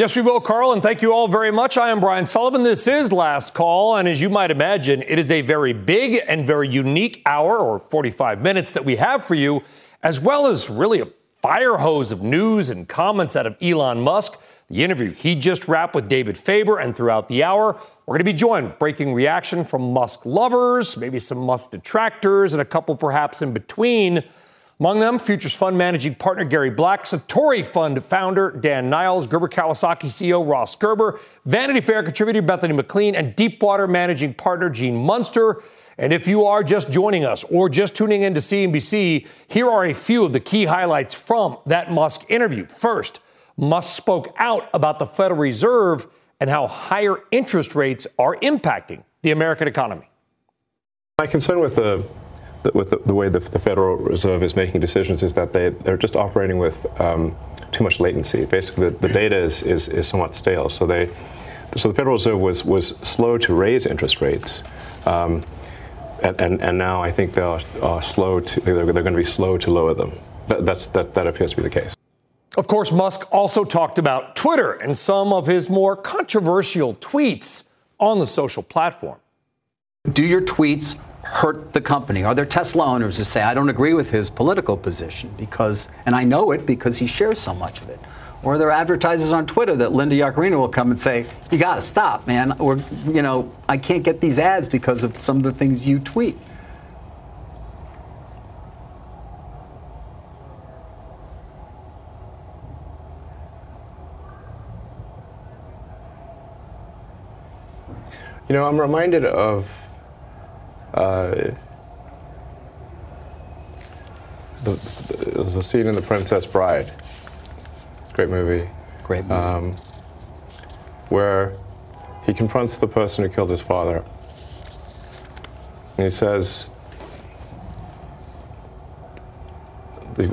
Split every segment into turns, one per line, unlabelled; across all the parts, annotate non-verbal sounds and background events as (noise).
Yes, we will, Carl, and thank you all very much. I am Brian Sullivan. This is Last Call, and as you might imagine, it is a very big and very unique hour or 45 minutes that we have for you, as well as really a fire hose of news and comments out of Elon Musk. The interview he just wrapped with David Faber, and throughout the hour, we're going to be joined breaking reaction from Musk lovers, maybe some Musk detractors, and a couple perhaps in between. Among them, Futures Fund managing partner Gary Black, Satori Fund founder Dan Niles, Gerber Kawasaki CEO Ross Gerber, Vanity Fair contributor Bethany McLean, and Deepwater managing partner Gene Munster. And if you are just joining us or just tuning in to CNBC, here are a few of the key highlights from that Musk interview. First, Musk spoke out about the Federal Reserve and how higher interest rates are impacting the American economy.
My concern with the with the, the way the, the, Federal Reserve is making decisions is that they, they're just operating with um, too much latency. Basically, the, the data is, is, is, somewhat stale. So they, so the Federal Reserve was, was slow to raise interest rates. Um, and, and, and, now I think they're uh, slow to, they're, they're, going to be slow to lower them. That, that's, that, that appears to be the case.
Of course, Musk also talked about Twitter and some of his more controversial tweets on the social platform.
Do your tweets hurt the company? Are there Tesla owners who say, I don't agree with his political position because, and I know it because he shares so much of it? Or are there advertisers on Twitter that Linda Yaccarino will come and say, you got to stop, man, or, you know, I can't get these ads because of some of the things you tweet?
You know, I'm reminded of uh, the, the, scene in The Princess Bride. Great movie.
Great movie. Um,
where he confronts the person who killed his father. And he says,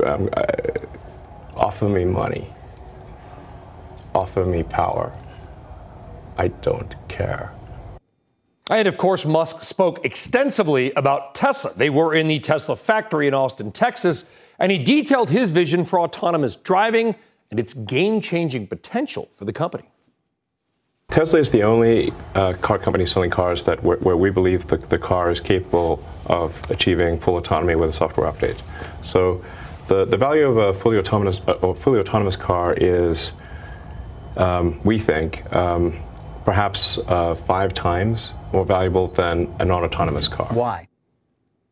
um, offer me money. Offer me power. I don't care.
And of course, Musk spoke extensively about Tesla. They were in the Tesla factory in Austin, Texas, and he detailed his vision for autonomous driving and its game changing potential for the company.
Tesla is the only uh, car company selling cars that where, where we believe the, the car is capable of achieving full autonomy with a software update. So, the, the value of a fully autonomous uh, fully autonomous car is, um, we think, um, perhaps uh, five times more valuable than a non autonomous car.
Why?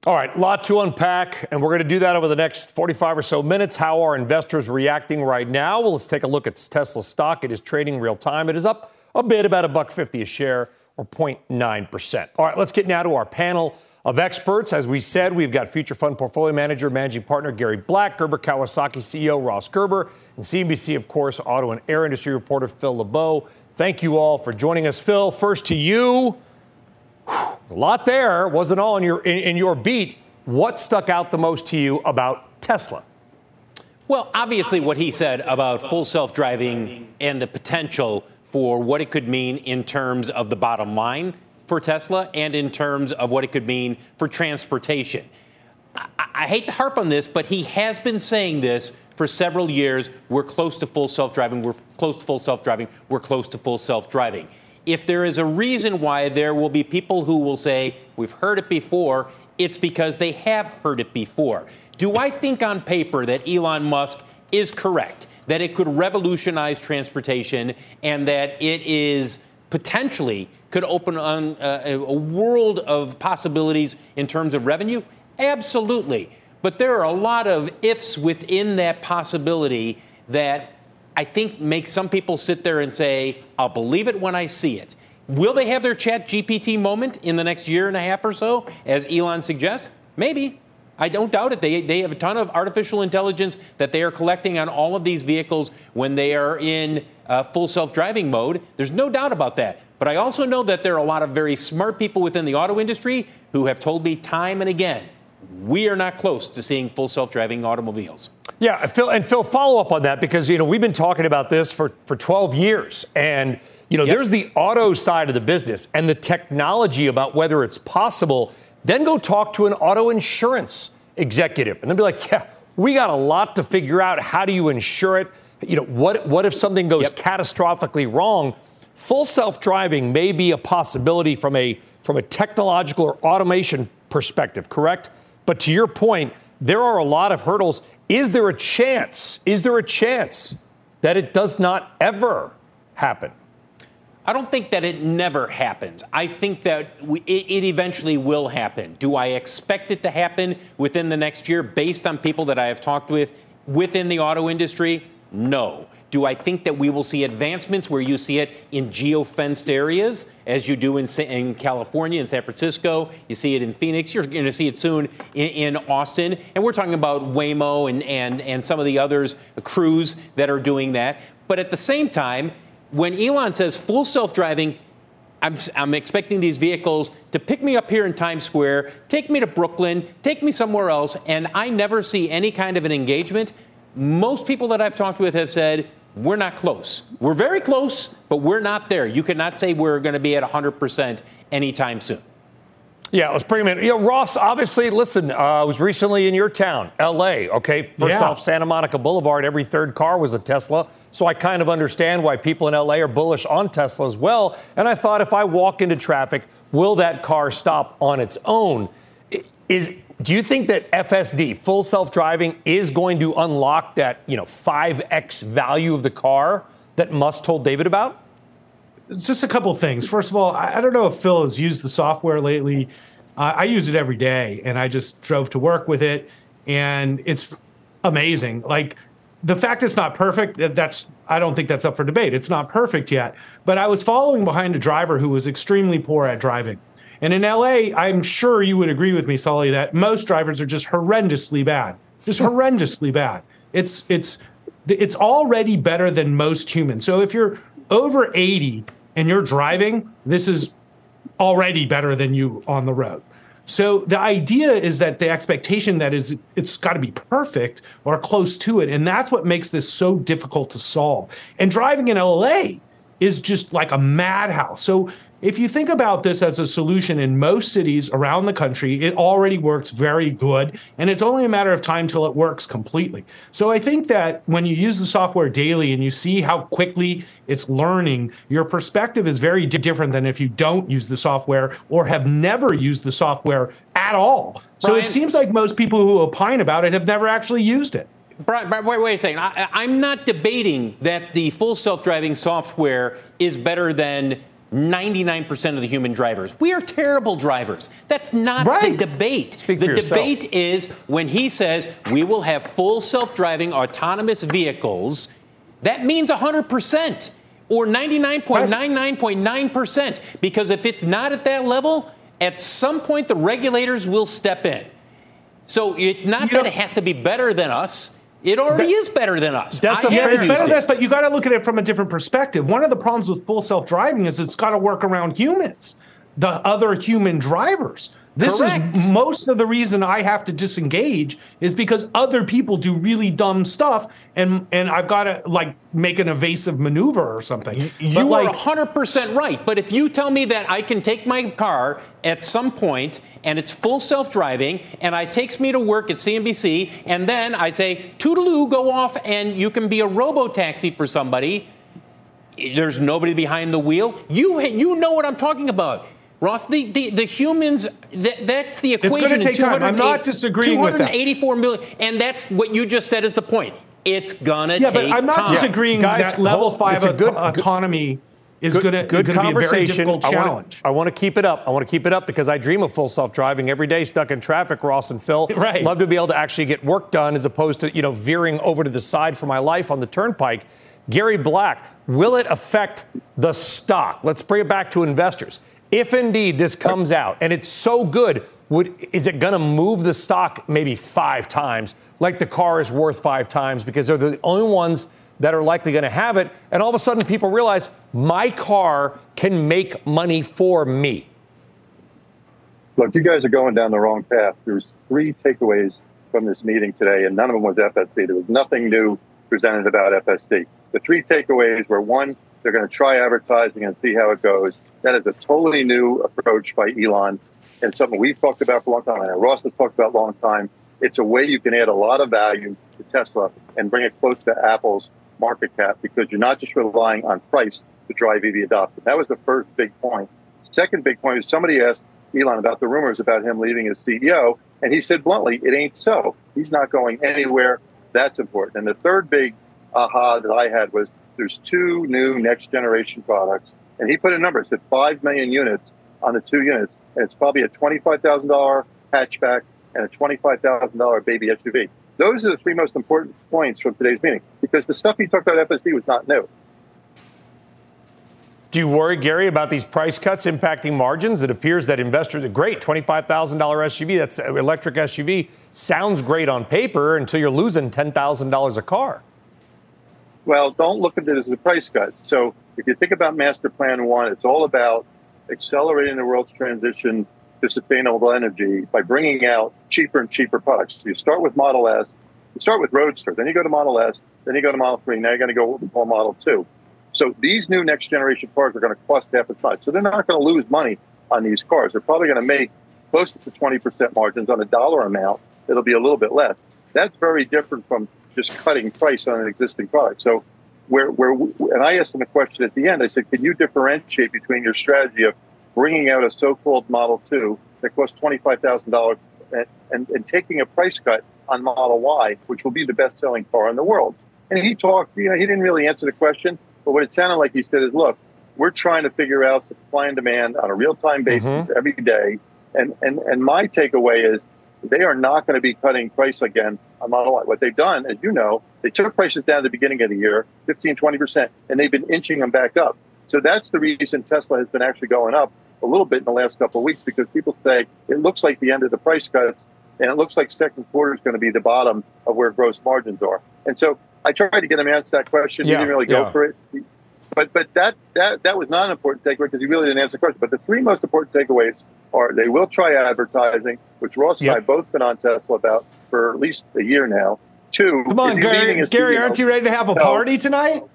All right, lot to unpack, and we're going to do that over the next 45 or so minutes. How are investors reacting right now? Well, let's take a look at Tesla stock. It is trading real time. It is up a bit, about a buck fifty a share, or 0.9 percent. All right, let's get now to our panel of experts. As we said, we've got future fund portfolio manager, managing partner Gary Black, Gerber Kawasaki CEO Ross Gerber, and CNBC, of course, auto and air industry reporter Phil LeBeau. Thank you all for joining us. Phil, first to you. A lot there wasn't all in your in, in your beat. What stuck out the most to you about Tesla?
Well, obviously, what he said about full self driving and the potential for what it could mean in terms of the bottom line for Tesla and in terms of what it could mean for transportation. I, I hate to harp on this, but he has been saying this for several years. We're close to full self driving. We're close to full self driving. We're close to full self driving. If there is a reason why there will be people who will say, we've heard it before, it's because they have heard it before. Do I think on paper that Elon Musk is correct, that it could revolutionize transportation and that it is potentially could open on uh, a world of possibilities in terms of revenue? Absolutely. But there are a lot of ifs within that possibility that I think make some people sit there and say, I'll believe it when I see it. Will they have their chat GPT moment in the next year and a half or so, as Elon suggests? Maybe. I don't doubt it. They, they have a ton of artificial intelligence that they are collecting on all of these vehicles when they are in uh, full self driving mode. There's no doubt about that. But I also know that there are a lot of very smart people within the auto industry who have told me time and again we are not close to seeing full self driving automobiles.
Yeah, Phil, and Phil, follow up on that because, you know, we've been talking about this for, for 12 years. And, you know, yep. there's the auto side of the business and the technology about whether it's possible. Then go talk to an auto insurance executive and they'll be like, yeah, we got a lot to figure out. How do you insure it? You know, what, what if something goes yep. catastrophically wrong? Full self driving may be a possibility from a, from a technological or automation perspective, correct? But to your point, there are a lot of hurdles. Is there a chance? Is there a chance that it does not ever happen?
I don't think that it never happens. I think that we, it, it, eventually will happen. Do I expect it to happen within the next year based on people that I have talked with within the auto industry? No. Do I think that we will see advancements where you see it in geofenced areas, as you do in, in California, in San Francisco? You see it in Phoenix. You're going to see it soon in, in, Austin. And we're talking about Waymo and, and, and some of the others, Cruise, that are doing that. But at the same time, when Elon says full self driving, I'm, I'm, expecting these vehicles to pick me up here in Times Square, take me to Brooklyn, take me somewhere else, and I never see any kind of an engagement. Most people that I've talked with have said, we're not close. We're very close, but we're not there. You cannot say we're going to be at 100% anytime soon.
Yeah, let's bring him in. You know, Ross, obviously, listen, uh, I was recently in your town, LA, okay? First yeah. off, Santa Monica Boulevard, every third car was a Tesla. So I kind of understand why people in LA are bullish on Tesla as well. And I thought if I walk into traffic, will that car stop on its own? Is do you think that FSD, full self-driving, is going to unlock that, you know, 5x value of the car that Musk told David about?
Just a couple things. First of all, I, don't know if Phil has used the software lately. Uh, I use it every day, and I just drove to work with it, and it's amazing. Like the fact it's not perfect, that's I don't think that's up for debate. It's not perfect yet. But I was following behind a driver who was extremely poor at driving and in LA, I'm sure you would agree with me, Sully, that most drivers are just horrendously bad. Just horrendously bad. It's it's it's already better than most humans. So if you're over 80 and you're driving, this is already better than you on the road. So the idea is that the expectation that is it's got to be perfect or close to it and that's what makes this so difficult to solve. And driving in LA is just like a madhouse. So if you think about this as a solution in most cities around the country, it already works very good. And it's only a matter of time till it works completely. So I think that when you use the software daily and you see how quickly it's learning, your perspective is very different than if you don't use the software or have never used the software at all. So Brian, it seems like most people who opine about it have never actually used it.
Brian, wait, wait a second. I, am not debating that the full self driving software is better than 99% of the human drivers. We are terrible drivers. That's not right. the debate.
Speak
the
debate
yourself. is when he says we will have full self driving autonomous vehicles, that means 100% or 99.99.9%. Because if it's not at that level, at some point the regulators will step in. So it's not you that know, it has to be better than us. It already that, is better than us.
That's I a yeah, it's better than us, but you got to look at it from a different perspective. One of the problems with full self driving is it's got to work around humans, the other human drivers. This Correct. is most of the reason I have to disengage is because other people do really dumb stuff and and I've got to like make an evasive maneuver or something.
You but are 100% right, but if you tell me that I can take my car at some point and it's full self-driving and it takes me to work at CNBC and then I say toodaloo go off and you can be a robo taxi for somebody there's nobody behind the wheel. You you know what I'm talking about. Ross, the, the, the humans, that, that's the equation.
It's going to take time. I'm not disagreeing with that.
284 million, and that's what you just said is the point. It's going to
yeah,
take
but I'm not
time.
disagreeing Guys, that level five good, autonomy is going to be a very difficult challenge.
I want to keep it up. I want to keep it up because I dream of full self-driving every day, stuck in traffic. Ross and Phil, (laughs)
right?
Love to be able to actually get work done as opposed to you know veering over to the side for my life on the turnpike. Gary Black, will it affect the stock? Let's bring it back to investors. If indeed this comes out and it's so good, would is it going to move the stock maybe five times, like the car is worth five times because they're the only ones that are likely going to have it, and all of a sudden people realize my car can make money for me.
Look, you guys are going down the wrong path. There's three takeaways from this meeting today, and none of them was FSD. There was nothing new presented about FSD. The three takeaways were one, they're going to try advertising and see how it goes. That is a totally new approach by Elon and something we've talked about for a long time, and Ross has talked about a long time. It's a way you can add a lot of value to Tesla and bring it close to Apple's market cap because you're not just relying on price to drive EV adoption. That was the first big point. Second big point is somebody asked Elon about the rumors about him leaving as CEO, and he said bluntly, it ain't so. He's not going anywhere. That's important. And the third big aha that I had was there's two new next generation products. And he put a number, said 5 million units on the two units. And it's probably a $25,000 hatchback and a $25,000 baby SUV. Those are the three most important points from today's meeting because the stuff he talked about FSD was not new.
Do you worry, Gary, about these price cuts impacting margins? It appears that investors are great. $25,000 SUV, that's electric SUV, sounds great on paper until you're losing $10,000 a car.
Well, don't look at it as a price cut. So if you think about Master Plan One, it's all about accelerating the world's transition to sustainable energy by bringing out cheaper and cheaper products. So you start with Model S, you start with Roadster, then you go to Model S, then you go to Model 3, now you're going to go what Model 2. So these new next generation cars are going to cost half as much. So they're not going to lose money on these cars. They're probably going to make close to 20% margins on a dollar amount. It'll be a little bit less. That's very different from just cutting price on an existing product. So where, where, and I asked them a question at the end. I said, can you differentiate between your strategy of bringing out a so-called Model 2 that costs $25,000 and, and, and taking a price cut on Model Y, which will be the best-selling car in the world? And he talked, you know, he didn't really answer the question, but what it sounded like he said is, look, we're trying to figure out supply and demand on a real time basis mm-hmm. every day. And, and, and my takeaway is they are not going to be cutting price again on Model Y. What they've done, as you know, they took prices down at the beginning of the year, 15, 20%, and they've been inching them back up. So that's the reason Tesla has been actually going up a little bit in the last couple of weeks because people say it looks like the end of the price cuts and it looks like second quarter is going to be the bottom of where gross margins are. And so I tried to get him to answer that question. Yeah, he didn't really go yeah. for it. But but that that that was not an important takeaway because he really didn't answer the question. But the three most important takeaways they will try advertising, which Ross yep. and I both been on Tesla about for at least a year now. Two,
come on, Gary, Gary aren't you ready to have a no. party tonight? (laughs)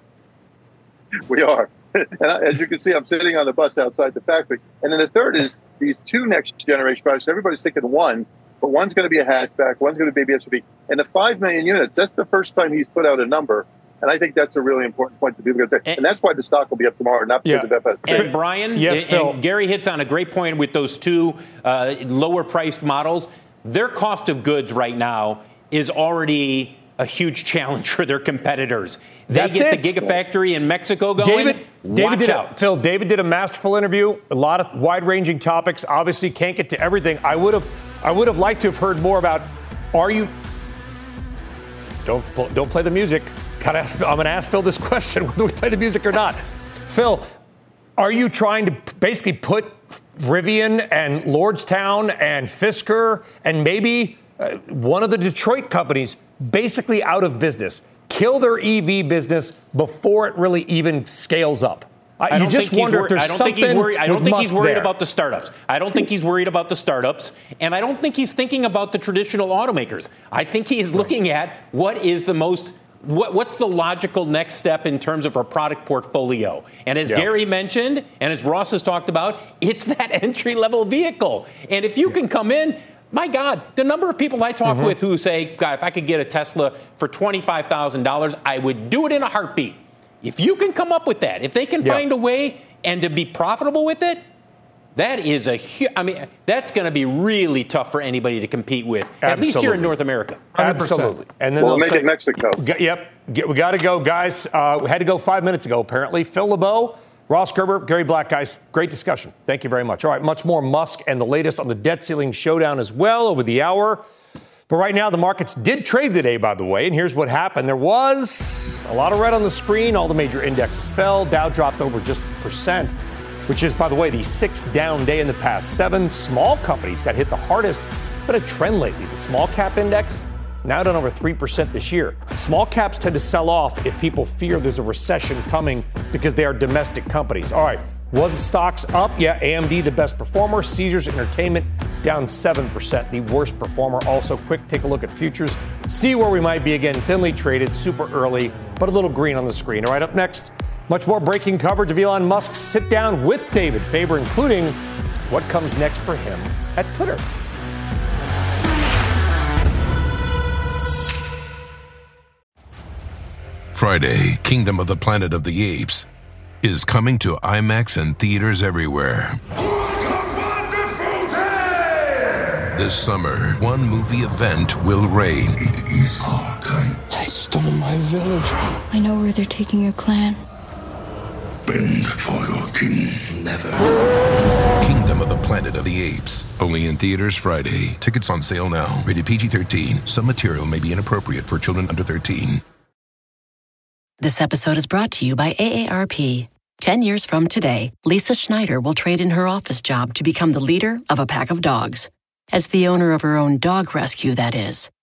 We are. (laughs) and as you can see, I'm sitting on the bus outside the factory. And then the third is these two next generation products. Everybody's thinking one, but one's going to be a hatchback, one's going to be a SUV. And the 5 million units, that's the first time he's put out a number. And I think that's a really important point to people get And, and that's why the stock will be up tomorrow, not because yeah. of FS.
And Brian, yes, Phil. And Gary hits on a great point with those two uh, lower priced models. Their cost of goods right now is already a huge (laughs) challenge for their competitors. They That's get it. the Gigafactory in Mexico going.
David, David did a, Phil, David did a masterful interview. A lot of wide-ranging topics. Obviously, can't get to everything. I would have, I would have liked to have heard more about. Are you? Don't don't play the music. Gotta ask, I'm going to ask Phil this question: (laughs) whether we play the music or not. Phil, are you trying to basically put Rivian and Lordstown and Fisker and maybe uh, one of the Detroit companies basically out of business. Kill their EV business before it really even scales up.
I you just wonder if there's I don't something. Think he's worried, I don't think he's worried there. about the startups. I don't think he's worried about the startups, and I don't think he's thinking about the traditional automakers. I think he is looking at what is the most what, what's the logical next step in terms of our product portfolio? And as Gary mentioned, and as Ross has talked about, (laughs) it's that entry level vehicle. And if you can come in, my God, the number of people I talk mm-hmm. with who say, God, if I could get a Tesla for $25,000, I would do it in a heartbeat. If you can come up with that, if they can yeah. find a way and to be profitable with it, that is a huge, I mean, that's going to be really tough for anybody to compete with, Absolutely. at least here in North America.
100%. Absolutely.
And then we'll make say, it Mexico.
Yep. we got to go, guys. Uh, we had to go five minutes ago, apparently. Phil LeBeau Ross Gerber, Gary Black, guys, great discussion. Thank you very much. All right, much more Musk and the latest on the debt ceiling showdown as well over the hour. But right now, the markets did trade today, by the way, and here's what happened. There was a lot of red on the screen. All the major indexes fell. Dow dropped over just a percent. Which is, by the way, the sixth down day in the past seven. Small companies got hit the hardest, but a trend lately. The small cap index now down over 3% this year. Small caps tend to sell off if people fear there's a recession coming because they are domestic companies. All right, was stocks up? Yeah, AMD the best performer. Caesars Entertainment down 7%, the worst performer. Also, quick take a look at futures. See where we might be again. Thinly traded, super early, but a little green on the screen. All right, up next, much more breaking coverage of Elon Musk's sit down with David Faber, including what comes next for him at Twitter.
Friday, Kingdom of the Planet of the Apes is coming to IMAX and theaters everywhere. This summer, one movie event will reign. It is our time.
They stole my village.
I know where they're taking your clan.
Bend for your king. Never. Kingdom of the Planet of the Apes. Only in theaters Friday. Tickets on sale now. Rated PG 13. Some material may be inappropriate for children under 13.
This episode is brought to you by AARP. Ten years from today, Lisa Schneider will trade in her office job to become the leader of a pack of dogs. As the owner of her own dog rescue, that is.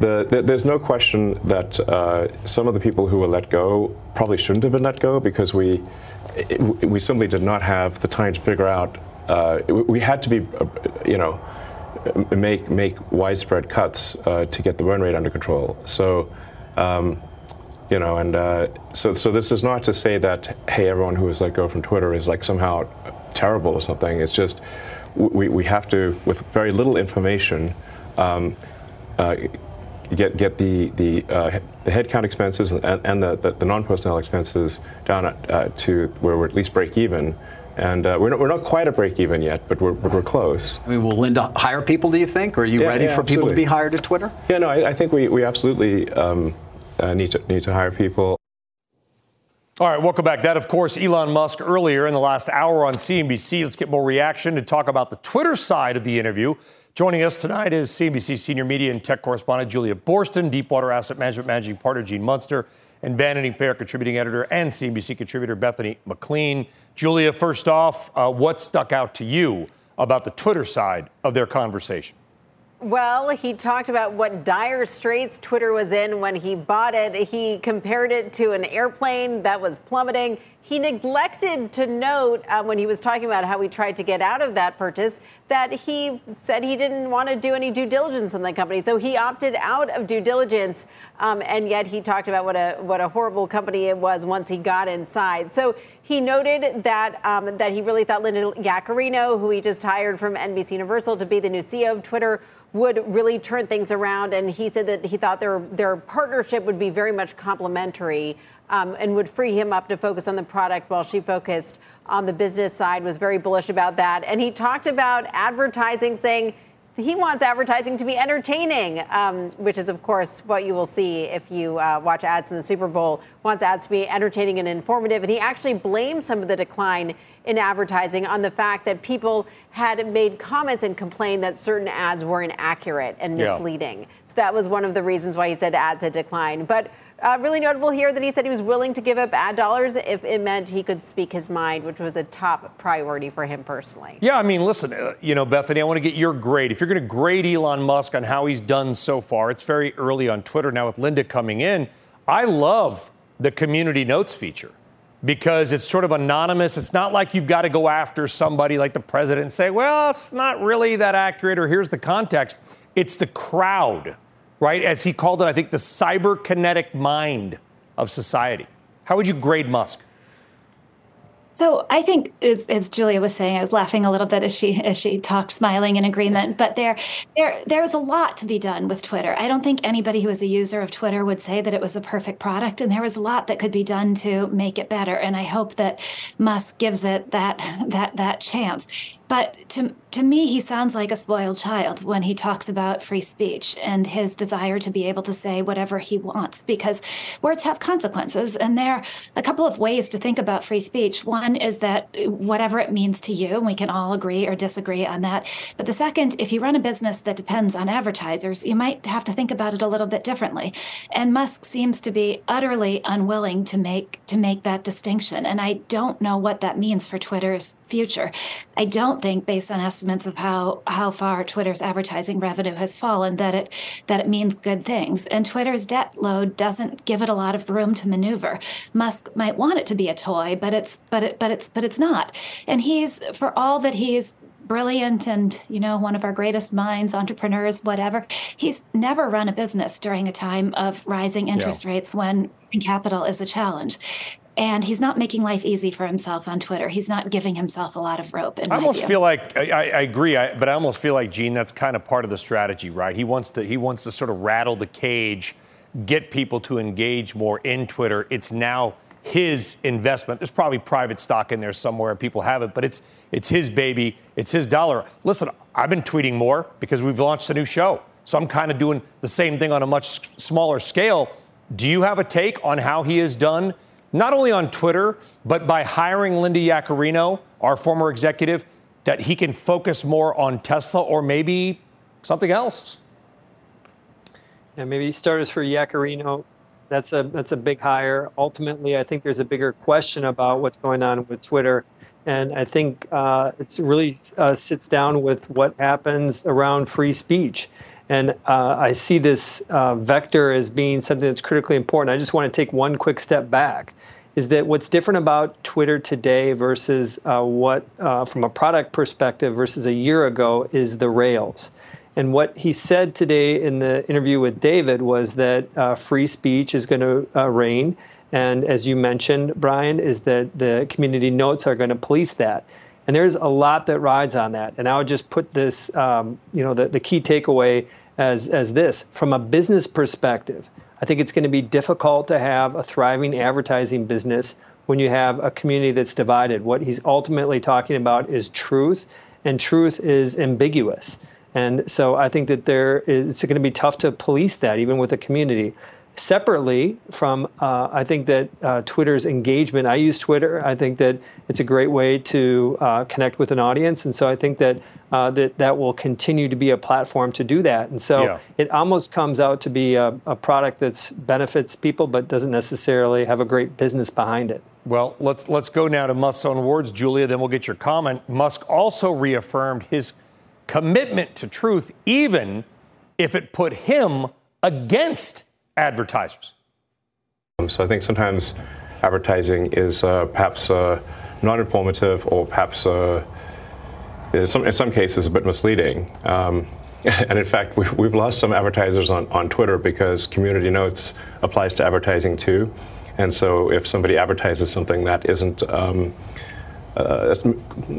the, the, there's no question that uh, some of the people who were let go probably shouldn't have been let go because we it, we simply did not have the time to figure out. Uh, we had to be, uh, you know, make make widespread cuts uh, to get the burn rate under control. So. Um, you know, and uh, so so this is not to say that hey, everyone who was let go from Twitter is like somehow terrible or something. It's just we, we have to, with very little information, um, uh, get get the the, uh, the headcount expenses and, and the, the, the, non-personnel expenses down at, uh, to where we're at least break even. And uh, we're, not, we're not quite at break even yet, but we're, but we're close.
I mean, will Linda hire people, do you think? Or are you
yeah,
ready
yeah,
for
absolutely.
people to be hired at Twitter?
Yeah, no, I, I think we, we absolutely um, uh, need, to, need to hire people.
All right, welcome back. That, of course, Elon Musk earlier in the last hour on CNBC. Let's get more reaction to talk about the Twitter side of the interview. Joining us tonight is CNBC senior media and tech correspondent Julia Boorstin, Deepwater Asset Management managing partner Gene Munster, and Vanity Fair contributing editor and CNBC contributor Bethany McLean. Julia, first off, uh, what stuck out to you about the Twitter side of their conversation?
Well, he talked about what dire straits Twitter was in when he bought it. He compared it to an airplane that was plummeting. He neglected to note um, when he was talking about how he tried to get out of that purchase that he said he didn't want to do any due diligence on the company. So he opted out of due diligence, um, and yet he talked about what a what a horrible company it was once he got inside. So he noted that um, that he really thought Linda Yaccarino, who he just hired from NBC Universal to be the new CEO of Twitter, would really turn things around. And he said that he thought their their partnership would be very much complementary um, and would free him up to focus on the product while she focused on the business side. Was very bullish about that. And he talked about advertising, saying he wants advertising to be entertaining, um, which is, of course, what you will see if you uh, watch ads in the Super Bowl. Wants ads to be entertaining and informative. And he actually blamed some of the decline in advertising on the fact that people had made comments and complained that certain ads were inaccurate and misleading. Yeah. So that was one of the reasons why he said ads had declined. But uh, really notable here that he said he was willing to give up ad dollars if it meant he could speak his mind, which was a top priority for him personally.
Yeah, I mean, listen, uh, you know, Bethany, I want to get your grade. If you're going to grade Elon Musk on how he's done so far, it's very early on Twitter now with Linda coming in. I love the community notes feature because it's sort of anonymous. It's not like you've got to go after somebody like the president and say, well, it's not really that accurate or here's the context. It's the crowd right? As he called it, I think the cyberkinetic mind of society. How would you grade Musk?
So I think, as, Julia was saying, I was laughing a little bit as she as she talked, smiling in agreement. But there, there, there was a lot to be done with Twitter. I don't think anybody who was a user of Twitter would say that it was a perfect product, and there was a lot that could be done to make it better. And I hope that Musk gives it that that that chance. But to to me, he sounds like a spoiled child when he talks about free speech and his desire to be able to say whatever he wants, because words have consequences, and there are a couple of ways to think about free speech. One is that whatever it means to you, and we can all agree or disagree on that. But the second, if you run a business that depends on advertisers, you might have to think about it a little bit differently. And Musk seems to be utterly unwilling to make to make that distinction. And I don't know what that means for Twitter's future. I don't think, based on estimates of how how far Twitter's advertising revenue has fallen, that it that it means good things. And Twitter's debt load doesn't give it a lot of room to maneuver. Musk might want it to be a toy, but it's but it but it's but it's not. And he's for all that he's brilliant and you know one of our greatest minds entrepreneurs whatever he's never run a business during a time of rising interest yeah. rates when capital is a challenge and he's not making life easy for himself on Twitter. He's not giving himself a lot of rope. I
almost
view.
feel like I, I agree, I, but I almost feel like Gene. That's kind of part of the strategy, right? He wants to he wants to sort of rattle the cage, get people to engage more in Twitter. It's now his investment. There's probably private stock in there somewhere, people have it, but it's it's his baby, it's his dollar. Listen, I've been tweeting more because we've launched a new show, so I'm kind of doing the same thing on a much smaller scale. Do you have a take on how he has done, not only on Twitter, but by hiring Linda Yaccarino, our former executive, that he can focus more on Tesla or maybe something else?
Yeah, maybe starters for Yaccarino that's a that's a big hire. Ultimately, I think there's a bigger question about what's going on with Twitter, and I think uh, it really uh, sits down with what happens around free speech. And uh, I see this uh, vector as being something that's critically important. I just want to take one quick step back. Is that what's different about Twitter today versus uh, what, uh, from a product perspective, versus a year ago, is the rails. And what he said today in the interview with David was that uh, free speech is going to uh, reign. And as you mentioned, Brian, is that the community notes are going to police that. And there's a lot that rides on that. And I would just put this, um, you know, the, the key takeaway as, as this from a business perspective, I think it's going to be difficult to have a thriving advertising business when you have a community that's divided. What he's ultimately talking about is truth, and truth is ambiguous. And so I think that there is, it's going to be tough to police that, even with a community. Separately from, uh, I think that uh, Twitter's engagement, I use Twitter. I think that it's a great way to uh, connect with an audience. And so I think that, uh, that that will continue to be a platform to do that. And so yeah. it almost comes out to be a, a product that benefits people, but doesn't necessarily have a great business behind it.
Well, let's let's go now to Musk's own words, Julia. Then we'll get your comment. Musk also reaffirmed his commitment to truth, even if it put him against advertisers.
So I think sometimes advertising is uh, perhaps uh, not informative or perhaps uh, in, some, in some cases a bit misleading. Um, (laughs) and in fact, we've, we've lost some advertisers on, on Twitter because community notes applies to advertising too. And so if somebody advertises something that isn't um, uh,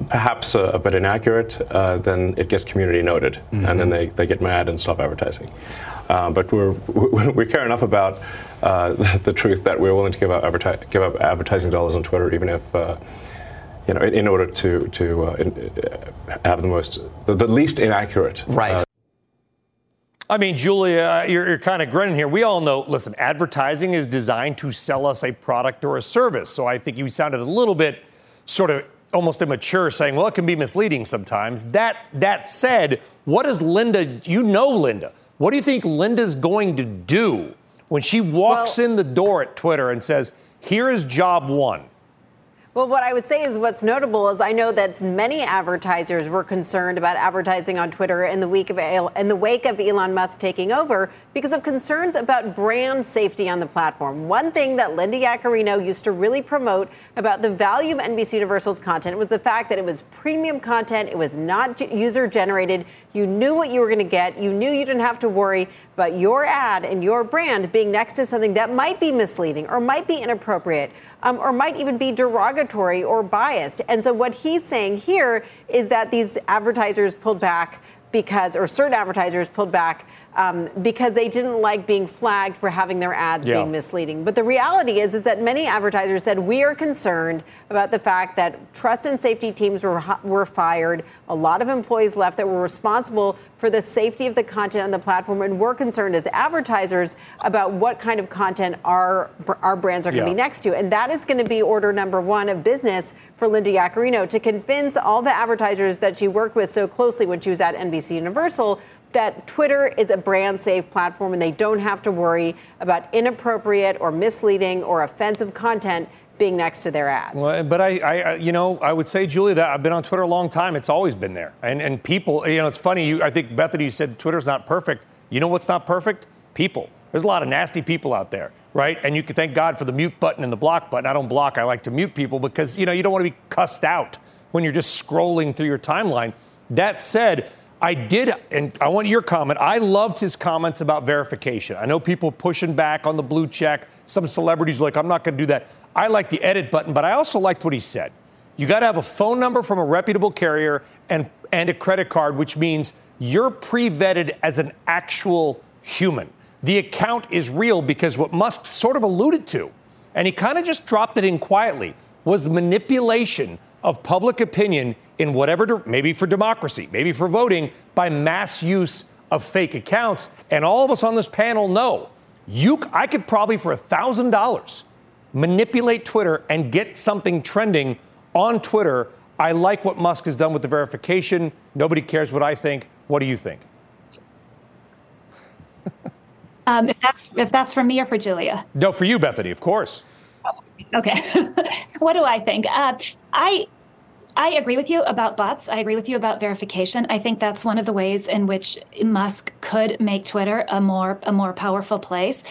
perhaps a, a, bit inaccurate, uh, then it gets community noted, mm-hmm. and then they, they get mad and stop advertising. Uh, but we're, we care enough about uh, the, (laughs) the, truth that we're willing to give up, adverti- give up advertising dollars on Twitter, even if uh, you know, in, in, order to to uh, in, have the most, the, the least inaccurate.
Right.
I mean, Julia, you're, you're kind of grinning here. We all know, listen, advertising is designed to sell us a product or a service. So I think you sounded a little bit sort of almost immature saying, well, it can be misleading sometimes. That, that said, what is Linda, you know Linda, what do you think Linda's going to do when she walks well, in the door at Twitter and says, here is job one?
Well, what I would say is what's notable is I know that many advertisers were concerned about advertising on Twitter in the week of in the wake of Elon Musk taking over because of concerns about brand safety on the platform. One thing that Linda Yaccarino used to really promote about the value of NBC Universal's content was the fact that it was premium content, it was not user generated. You knew what you were going to get. You knew you didn't have to worry about your ad and your brand being next to something that might be misleading or might be inappropriate um, or might even be derogatory or biased. And so what he's saying here is that these advertisers pulled back because, or certain advertisers pulled back um, because they didn't like being flagged for having their ads yeah. being misleading. But the reality is, is that many advertisers said we are concerned about the fact that trust and safety teams were were fired. A lot of employees left that were responsible for the safety of the content on the platform, and we're concerned as advertisers about what kind of content our our brands are going to yeah. be next to, and that is going to be order number one of business for Linda Yaccarino to convince all the advertisers that she worked with so closely when she was at NBC Universal that Twitter is a brand safe platform and they don't have to worry about inappropriate or misleading or offensive content being next to their ads.
Well, but I, I, you know, I would say, Julia, that I've been on Twitter a long time. It's always been there. And, and people, you know, it's funny. You, I think, Bethany, said Twitter's not perfect. You know what's not perfect? People. There's a lot of nasty people out there, right? And you can thank God for the mute button and the block button. I don't block. I like to mute people because, you know, you don't want to be cussed out when you're just scrolling through your timeline. That said, I did, and I want your comment. I loved his comments about verification. I know people pushing back on the blue check. Some celebrities like, I'm not going to do that. I like the edit button, but I also liked what he said. You got to have a phone number from a reputable carrier and, and a credit card, which means you're pre vetted as an actual human. The account is real because what Musk sort of alluded to, and he kind of just dropped it in quietly, was manipulation of public opinion in whatever, maybe for democracy, maybe for voting, by mass use of fake accounts. And all of us on this panel know you, I could probably for $1,000 manipulate Twitter and get something trending on Twitter. I like what Musk has done with the verification. Nobody cares what I think. What do you think? (laughs)
um, if that's if that's for me or for Julia.
No, for you, Bethany, of course.
Okay. (laughs) what do I think? Uh, I I agree with you about bots. I agree with you about verification. I think that's one of the ways in which Musk could make Twitter a more a more powerful place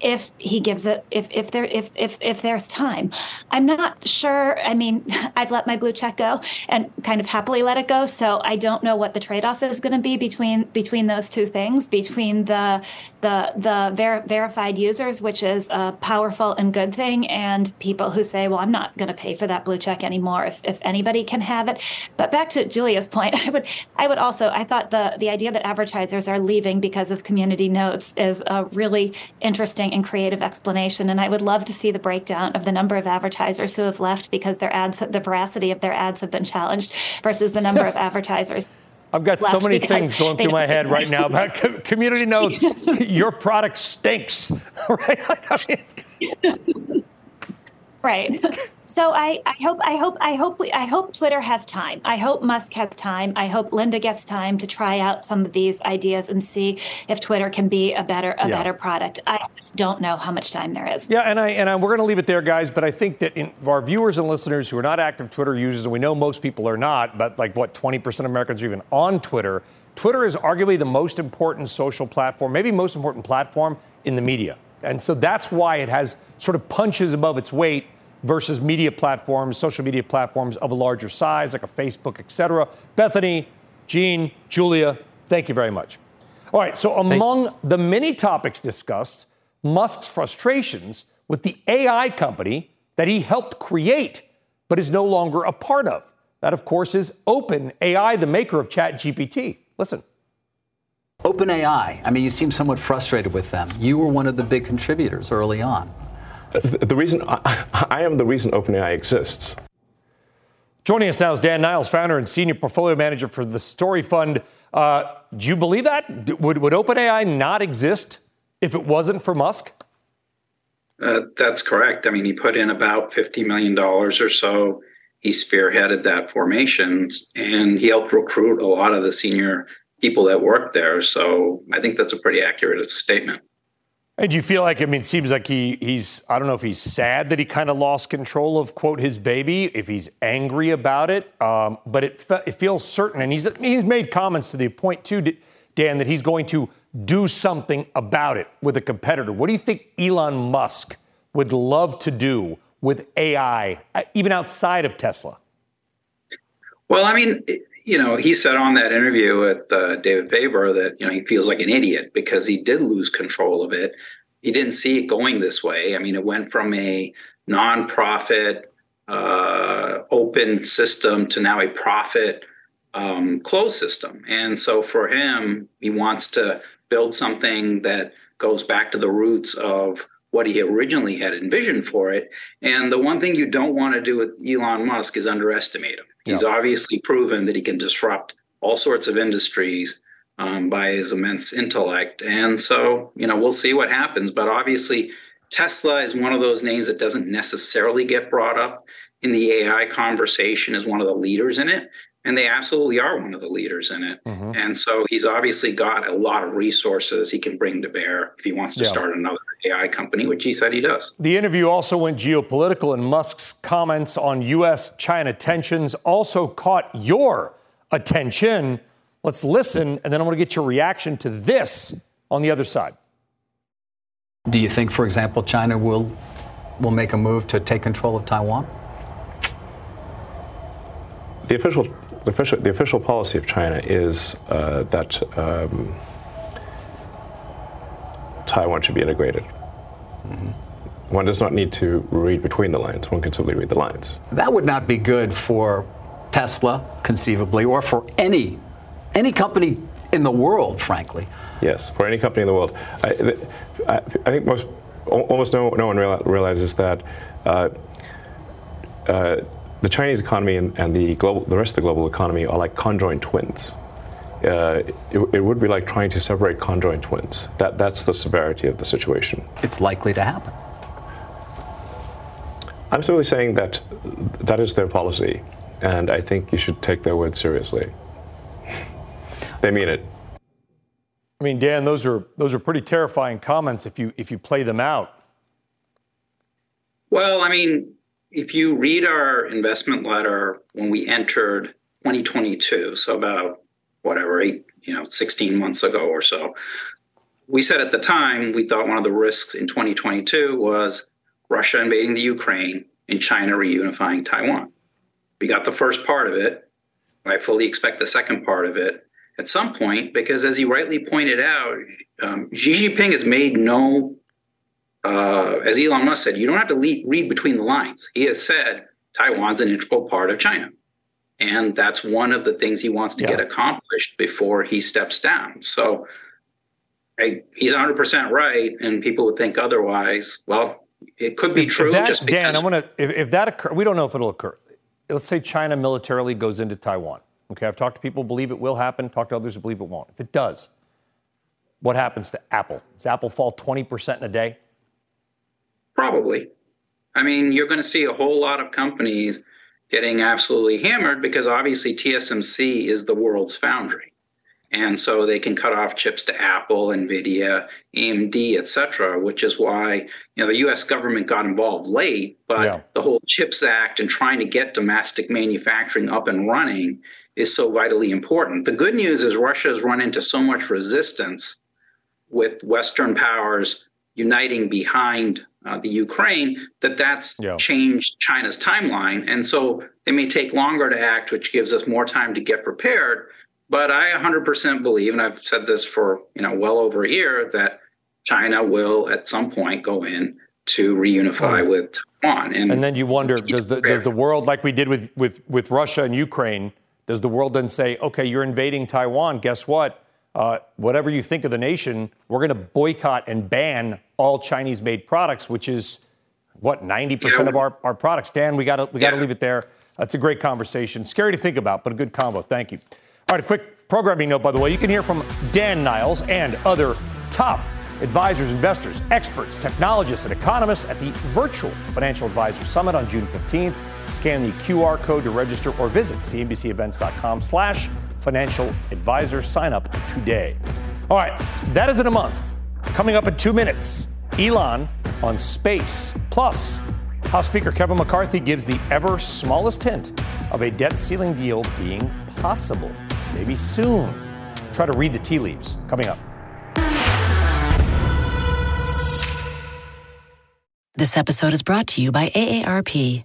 if he gives it if if there if if if there's time. I'm not sure. I mean, (laughs) I've let my blue check go and kind of happily let it go. So I don't know what the trade-off is going to be between between those two things, between the the the ver- verified users, which is a powerful and good thing, and people who say, "Well, I'm not going to pay for that blue check anymore if if anybody can have it." But back to Julia's point, (laughs) I would I would also I thought the the idea that advertisers are leaving because of community notes is a really interesting and creative explanation. And I would love to see the breakdown of the number of advertisers who have left because their ads, the veracity of their ads have been challenged versus the number of (laughs) advertisers.
I've got so many things going through my head right now about community notes. (laughs) Your product stinks, (laughs) right? I
mean, right. (laughs) So I, I hope I hope I hope we, I hope Twitter has time. I hope Musk has time. I hope Linda gets time to try out some of these ideas and see if Twitter can be a better a yeah. better product. I just don't know how much time there is.
Yeah, and I and I, we're going to leave it there, guys. But I think that in, our viewers and listeners who are not active Twitter users, and we know most people are not, but like what 20% of Americans are even on Twitter. Twitter is arguably the most important social platform, maybe most important platform in the media. And so that's why it has sort of punches above its weight versus media platforms, social media platforms of a larger size, like a Facebook, et cetera. Bethany, Gene, Julia, thank you very much. All right, so among the many topics discussed, Musk's frustrations with the AI company that he helped create but is no longer a part of. That, of course, is OpenAI, the maker of ChatGPT. Listen.
OpenAI, I mean, you seem somewhat frustrated with them. You were one of the big contributors early on.
The reason I, (laughs) I am the reason OpenAI exists.
Joining us now is Dan Niles, founder and senior portfolio manager for the Satori Fund. Uh, do you believe that? Would, would OpenAI not exist if it wasn't for Musk?
Uh, that's correct. I mean, he put in about $50 million or so. He spearheaded that formation and he helped recruit a lot of the senior people that worked there. So I think that's a pretty accurate statement.
And do you feel like, I mean, it seems like he, he's, I don't know if he's sad that he kind of lost control of, quote, his baby, if he's angry about it, um, but it, fe- it feels certain. And he's, he's made comments to the point, too, Dan, that he's going to do something about it with a competitor. What do you think Elon Musk would love to do with AI, uh, even outside of Tesla?
Well, I mean, you know, he said on that interview with uh, David Faber that you know he feels like an idiot because he did lose control of it. He didn't see it going this way. I mean, it went from a nonprofit, uh, open system to now a profit um, closed system. And so for him, he wants to build something that goes back to the roots of what he originally had envisioned for it. And the one thing you don't want to do with Elon Musk is underestimate him. He's obviously proven that he can disrupt all sorts of industries um, by his immense intellect. And so, you know, we'll see what happens. But obviously, Tesla is one of those names that doesn't necessarily get brought up in the AI conversation as one of the leaders in it. And they absolutely are one of the leaders in it. Mm-hmm. And so he's obviously got a lot of resources he can bring to bear if he wants to yeah. start another AI company, which he said he does.
The interview also went geopolitical, and Musk's comments on U.S. China tensions also caught your attention. Let's listen, and then I want to get your reaction to this on the other side.
Do you think, for example, China will will make a move to take control of Taiwan?
The official the official, the official policy of China is uh, that um, Taiwan should be integrated. Mm-hmm. One does not need to read between the lines. One can simply read the lines.
That would not be good for Tesla, conceivably, or for any any company in the world, frankly.
Yes, for any company in the world. I, I, I think most almost no, no one realizes that. Uh, uh, the Chinese economy and, and, the global, the rest of the global economy are like conjoined twins. Uh, it, it, would be like trying to separate conjoined twins. That, that's the severity of the situation.
It's likely to happen.
I'm simply saying that that is their policy, and I think you should take their word seriously. (laughs) they mean it.
I mean, Dan, those are those are pretty terrifying comments if you if you play them out.
Well, I mean, if you read our investment letter when we entered 2022, so about whatever, eight, you know, 16 months ago or so, we said at the time we thought one of the risks in 2022 was Russia invading the Ukraine and China reunifying Taiwan. We got the first part of it. I fully expect the second part of it at some point because, as you rightly pointed out, um, Xi Jinping has made no uh, as Elon Musk said, you don't have to lead, read between the lines. He has said Taiwan's an integral part of China. And that's one of the things he wants to yeah. get accomplished before he steps down. So I, he's 100% right. And people would think otherwise. Well, it could be
if,
true.
If that,
just
Dan, I want to, if, if that occurs, we don't know if it'll occur. Let's say China militarily goes into Taiwan. Okay, I've talked to people who believe it will happen, talked to others who believe it won't. If it does, what happens to Apple? Does Apple fall 20% in a day?
Probably. I mean, you're going to see a whole lot of companies getting absolutely hammered because obviously TSMC is the world's foundry. And so they can cut off chips to Apple, Nvidia, AMD, et cetera, which is why you know the US government got involved late, but yeah. the whole CHIPS Act and trying to get domestic manufacturing up and running is so vitally important. The good news is Russia has run into so much resistance with Western powers uniting behind uh, the Ukraine, that that's yeah. changed China's timeline. And so they may take longer to act, which gives us more time to get prepared. But I 100% believe, and I've said this for you know well over a year, that China will at some point go in to reunify with Taiwan.
And, and then you wonder, does the does the world, like we did with with with Russia and Ukraine, does the world then say, okay, you're invading Taiwan? Guess what? Uh, whatever you think of the nation, we're going to boycott and ban all Chinese made products, which is what 90% yeah. of our, our products. Dan, we got we got to yeah. leave it there. That's a great conversation. Scary to think about, but a good combo. Thank you. All right, a quick programming note, by the way. You can hear from Dan Niles and other top advisors, investors, experts, technologists, and economists at the virtual Financial Advisor Summit on June 15th. Scan the QR code to register or visit cnbcevents.com slash financial advisor. Sign up today. All right, that is in a month. Coming up in two minutes, Elon on space. Plus, House Speaker Kevin McCarthy gives the ever smallest hint of a debt ceiling deal being possible. Maybe soon. Try to read the tea leaves. Coming up.
This episode is brought to you by AARP.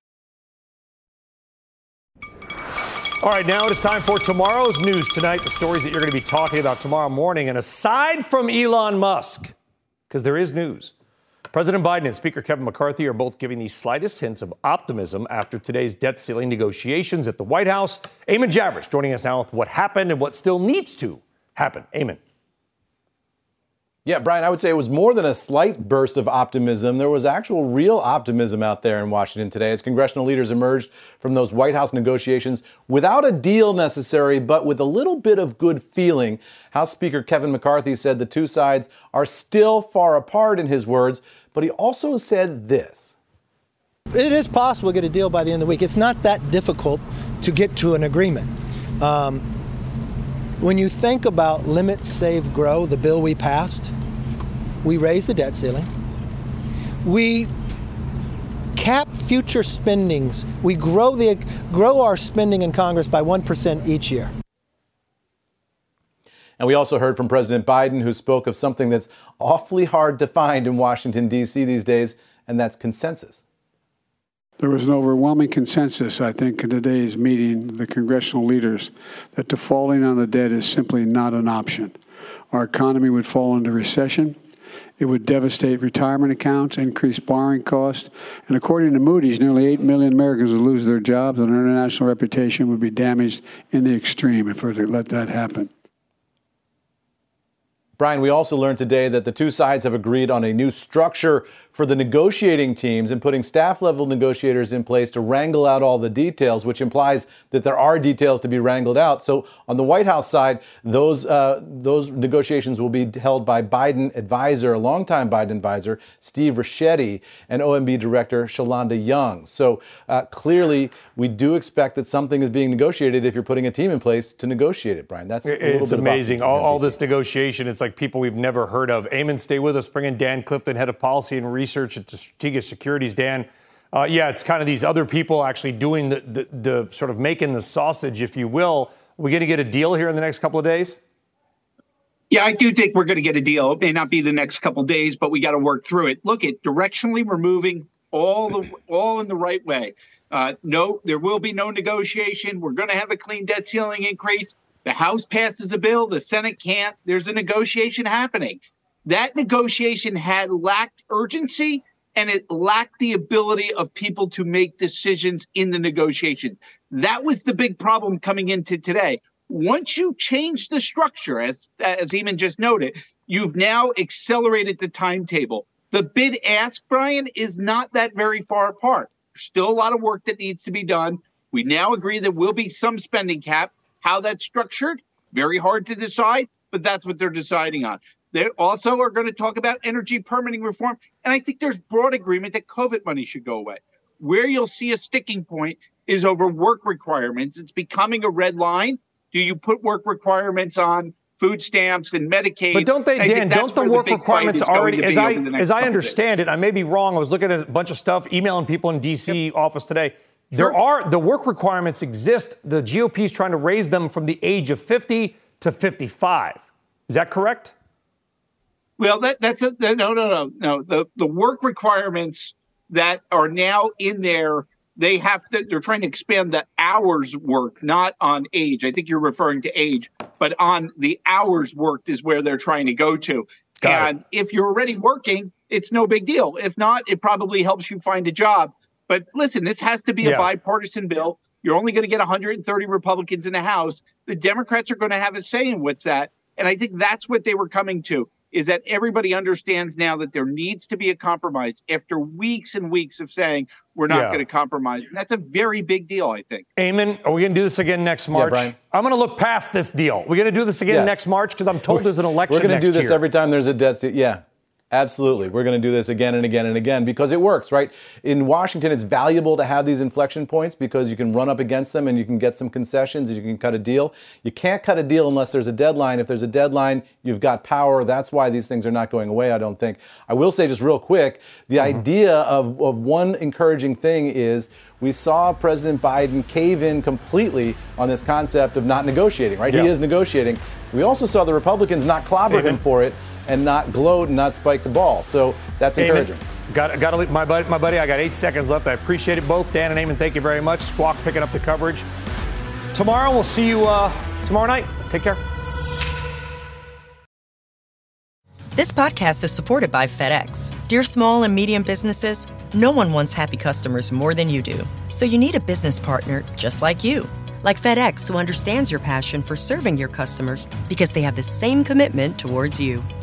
All right, now it is time for tomorrow's news tonight. The stories that you're going to be talking about tomorrow morning. And aside from Elon Musk, because there is news, President Biden and Speaker Kevin McCarthy are both giving the slightest hints of optimism after today's debt ceiling negotiations at the White House. Eamon Javers joining us now with what happened and what still needs to happen. Eamon.
Yeah, Brian, I would say it was more than a slight burst of optimism. There was actual real optimism out there in Washington today as congressional leaders emerged from those White House negotiations without a deal necessary, but with a little bit of good feeling. House Speaker Kevin McCarthy said the two sides are still far apart, in his words, but he also said this.
It is possible to get a deal by the end of the week. It's not that difficult to get to an agreement. Um, when you think about Limit, Save, Grow, the bill we passed, we raised the debt ceiling. We cap future spendings. We grow, the, grow our spending in Congress by 1% each year.
And we also heard from President Biden, who spoke of something that's awfully hard to find in Washington, D.C. these days, and that's consensus.
There was an overwhelming consensus, I think, in today's meeting, the congressional leaders, that defaulting on the debt is simply not an option. Our economy would fall into recession. It would devastate retirement accounts, increase borrowing costs, and according to Moody's, nearly 8 million Americans would lose their jobs and our international reputation would be damaged in the extreme if we let that happen.
Brian, we also learned today that the two sides have agreed on a new structure for the negotiating teams and putting staff level negotiators in place to wrangle out all the details, which implies that there are details to be wrangled out. So on the White House side, those uh, those negotiations will be held by Biden advisor, a longtime Biden advisor, Steve Ricchetti, and OMB director Shalanda Young. So uh, clearly, we do expect that something is being negotiated if you're putting a team in place to negotiate it, Brian. That's
it's amazing. All, all this negotiation, it's like people we've never heard of. Eamon, stay with us. Bring in Dan Clifton, head of policy and research at Strategas Securities. Dan, uh, yeah, it's kind of these other people actually doing the, the, the sort of making the sausage, if you will. Are we going to get a deal here in the next couple of days?
Yeah, I do think we're going to get a deal. It may not be the next couple of days, but we got to work through it. Look, at directionally, we're moving all the all in the right way. Uh, no, there will be no negotiation. We're going to have a clean debt ceiling increase. The House passes a bill, the Senate can't. There's a negotiation happening that negotiation had lacked urgency and it lacked the ability of people to make decisions in the negotiations. That was the big problem coming into today. Once you change the structure, as as Eamon just noted, you've now accelerated the timetable. The bid ask, Brian, is not that very far apart. There's still a lot of work that needs to be done. We now agree there will be some spending cap. How that's structured, very hard to decide, but that's what they're deciding on. They also are going to talk about energy permitting reform. And I think there's broad agreement that COVID money should go away. Where you'll see a sticking point is over work requirements. It's becoming a red line. Do you put work requirements on food stamps and Medicaid?
But don't they, Dan? Don't the work the requirements already? As I as I understand it, I may be wrong. I was looking at a bunch of stuff, emailing people in D.C. Yep. office today. There sure. are the work requirements exist. The GOP is trying to raise them from the age of 50 to 55. Is that correct?
Well, that, that's a no, no, no, no. The the work requirements that are now in there, they have to. They're trying to expand the hours worked, not on age. I think you're referring to age, but on the hours worked is where they're trying to go to. Got and it. if you're already working, it's no big deal. If not, it probably helps you find a job. But listen, this has to be yeah. a bipartisan bill. You're only going to get 130 Republicans in the House. The Democrats are going to have a say in what's that. And I think that's what they were coming to is that everybody understands now that there needs to be a compromise after weeks and weeks of saying we're not yeah. going to compromise. And that's a very big deal, I think.
Eamon, are we going to do this again next March?
Yeah,
I'm going to look past this deal. We're going to do this again yes. next March because I'm told
we're,
there's an election.
We're going to do this
year.
every time there's a debt. Yeah. Absolutely. We're going to do this again and again and again because it works, right? In Washington, it's valuable to have these inflection points because you can run up against them and you can get some concessions and you can cut a deal. You can't cut a deal unless there's a deadline. If there's a deadline, you've got power. That's why these things are not going away, I don't think. I will say just real quick the mm-hmm. idea of, of one encouraging thing is we saw President Biden cave in completely on this concept of not negotiating, right? Yeah. He is negotiating. We also saw the Republicans not clobber him (laughs) for it and not gloat and not spike the ball. So that's encouraging.
Got, got to leave my buddy, my buddy. I got eight seconds left. I appreciate it both. Dan and Eamon, thank you very much. Squawk picking up the coverage. Tomorrow, we'll see you uh, tomorrow night. Take care.
This podcast is supported by FedEx. Dear small and medium businesses, no one wants happy customers more than you do. So you need a business partner just like you like FedEx, who understands your passion for serving your customers because they have the same commitment towards you.